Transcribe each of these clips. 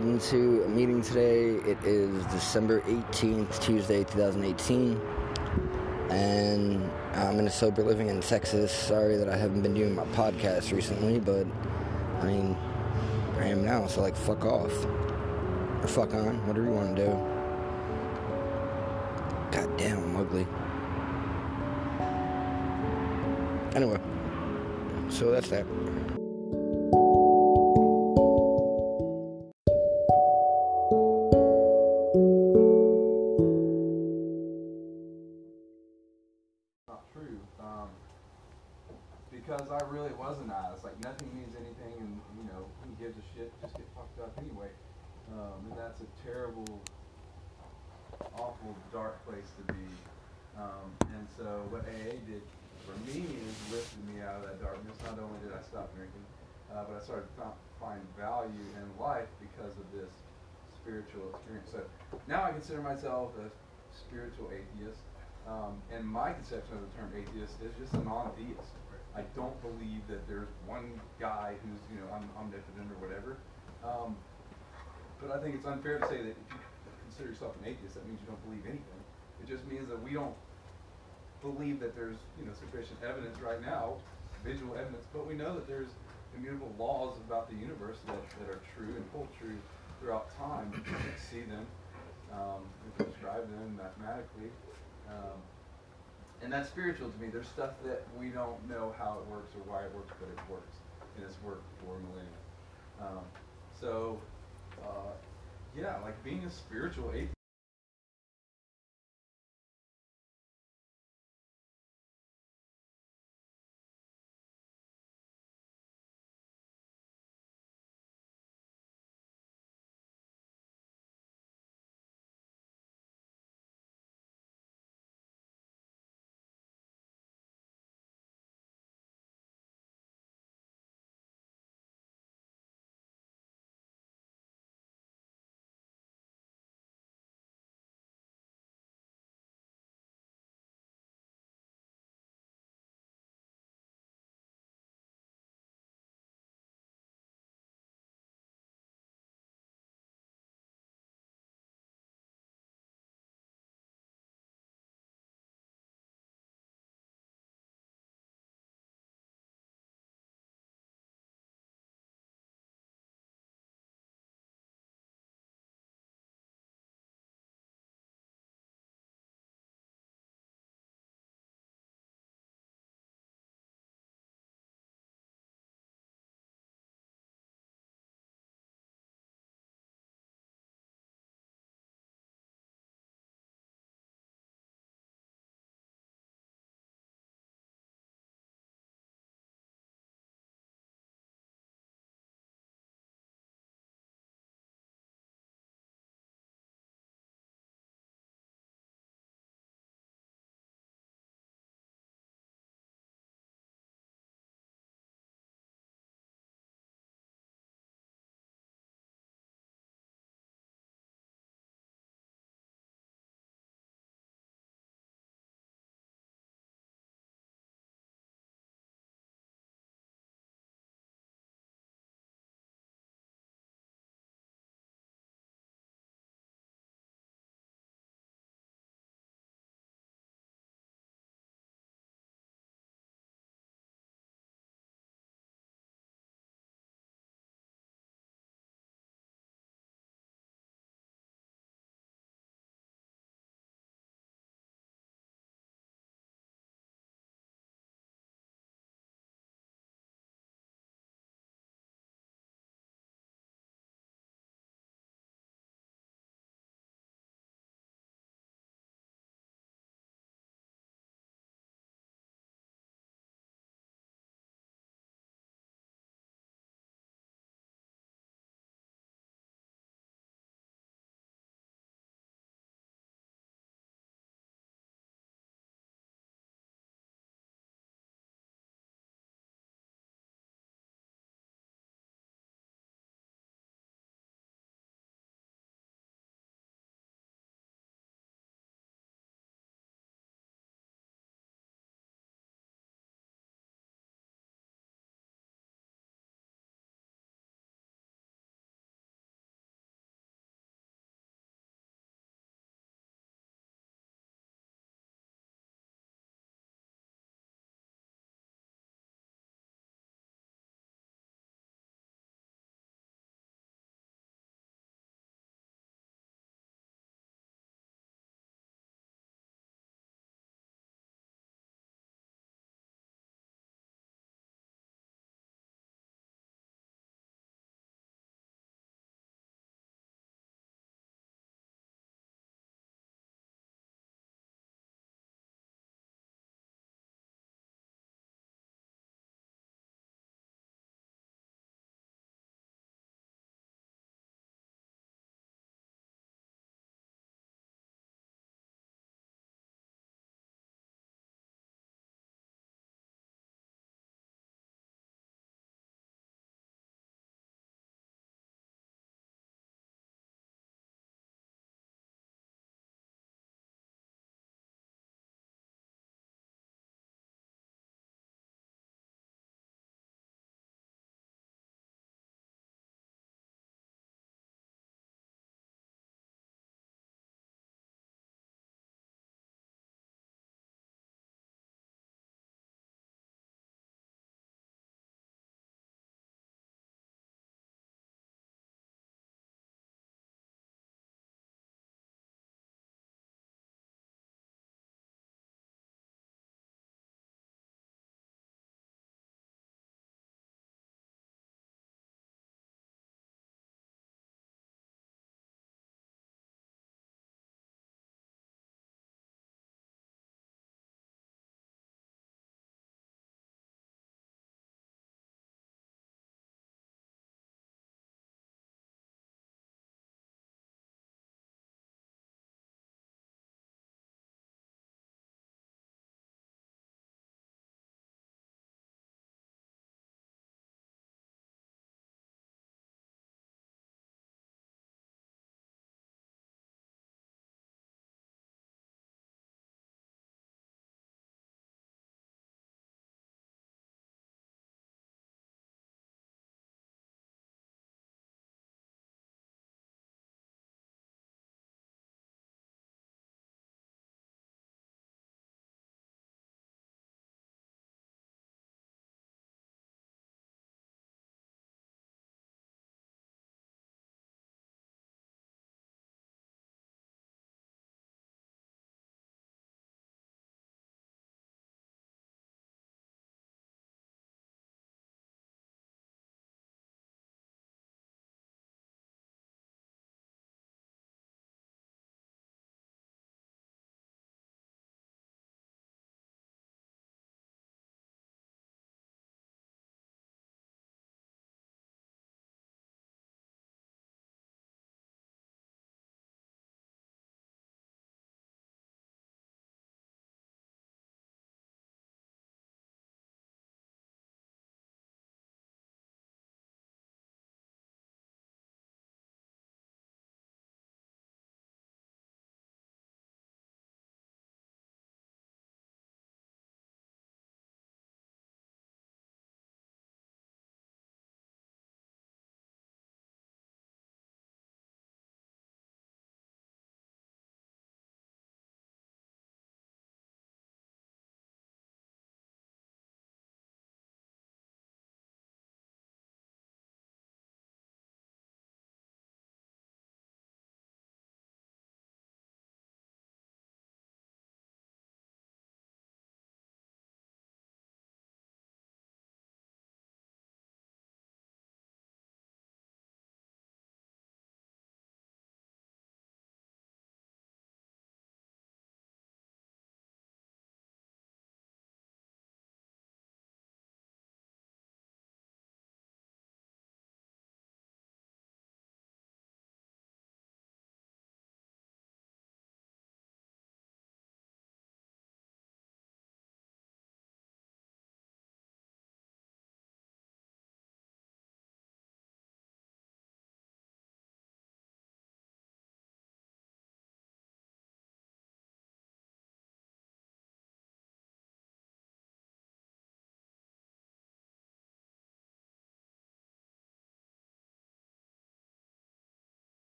heading to a meeting today. It is December 18th, Tuesday, 2018. And I'm in a sober living in Texas. Sorry that I haven't been doing my podcast recently, but I mean, I am now, so like, fuck off. Or fuck on, whatever you want to do. God damn, I'm ugly. Anyway, so that's that. Because I really was an ass. Like nothing means anything, and you know who gives a shit? Just get fucked up anyway. Um, and that's a terrible, awful, dark place to be. Um, and so what AA did for me is lifted me out of that darkness. Not only did I stop drinking, uh, but I started to find value in life because of this spiritual experience. So now I consider myself a spiritual atheist. Um, and my conception of the term atheist is just a non-theist. I don't believe that there's one guy who's you know om- omnipotent or whatever. Um, but I think it's unfair to say that if you consider yourself an atheist, that means you don't believe anything. It just means that we don't believe that there's you know sufficient evidence right now, visual evidence, but we know that there's immutable laws about the universe that, that are true and hold true throughout time. We can see them, um, we can describe them mathematically. Um, and that's spiritual to me. There's stuff that we don't know how it works or why it works, but it works. And it's worked for millennia. Um, so, uh, yeah, like being a spiritual atheist.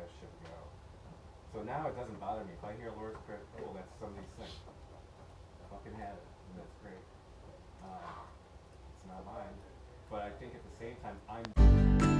that go. So now it doesn't bother me. If I hear Lord's Prayer, oh, that's somebody's sin. Fucking have it. And that's great. Uh, it's not mine. But I think at the same time, I'm...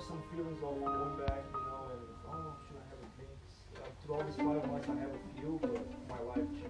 have some feelings of going back, you know, and oh, should I have a drink? Uh, through all these five months, I have a few, but my life changes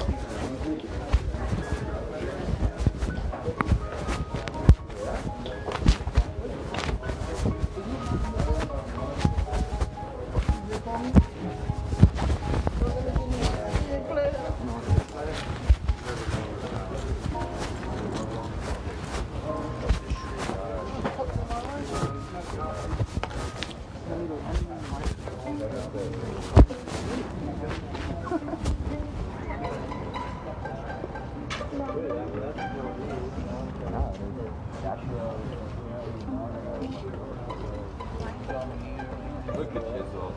Look at his little.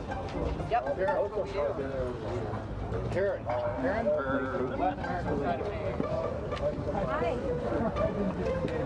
Yep, Karen. Karen. Karen me.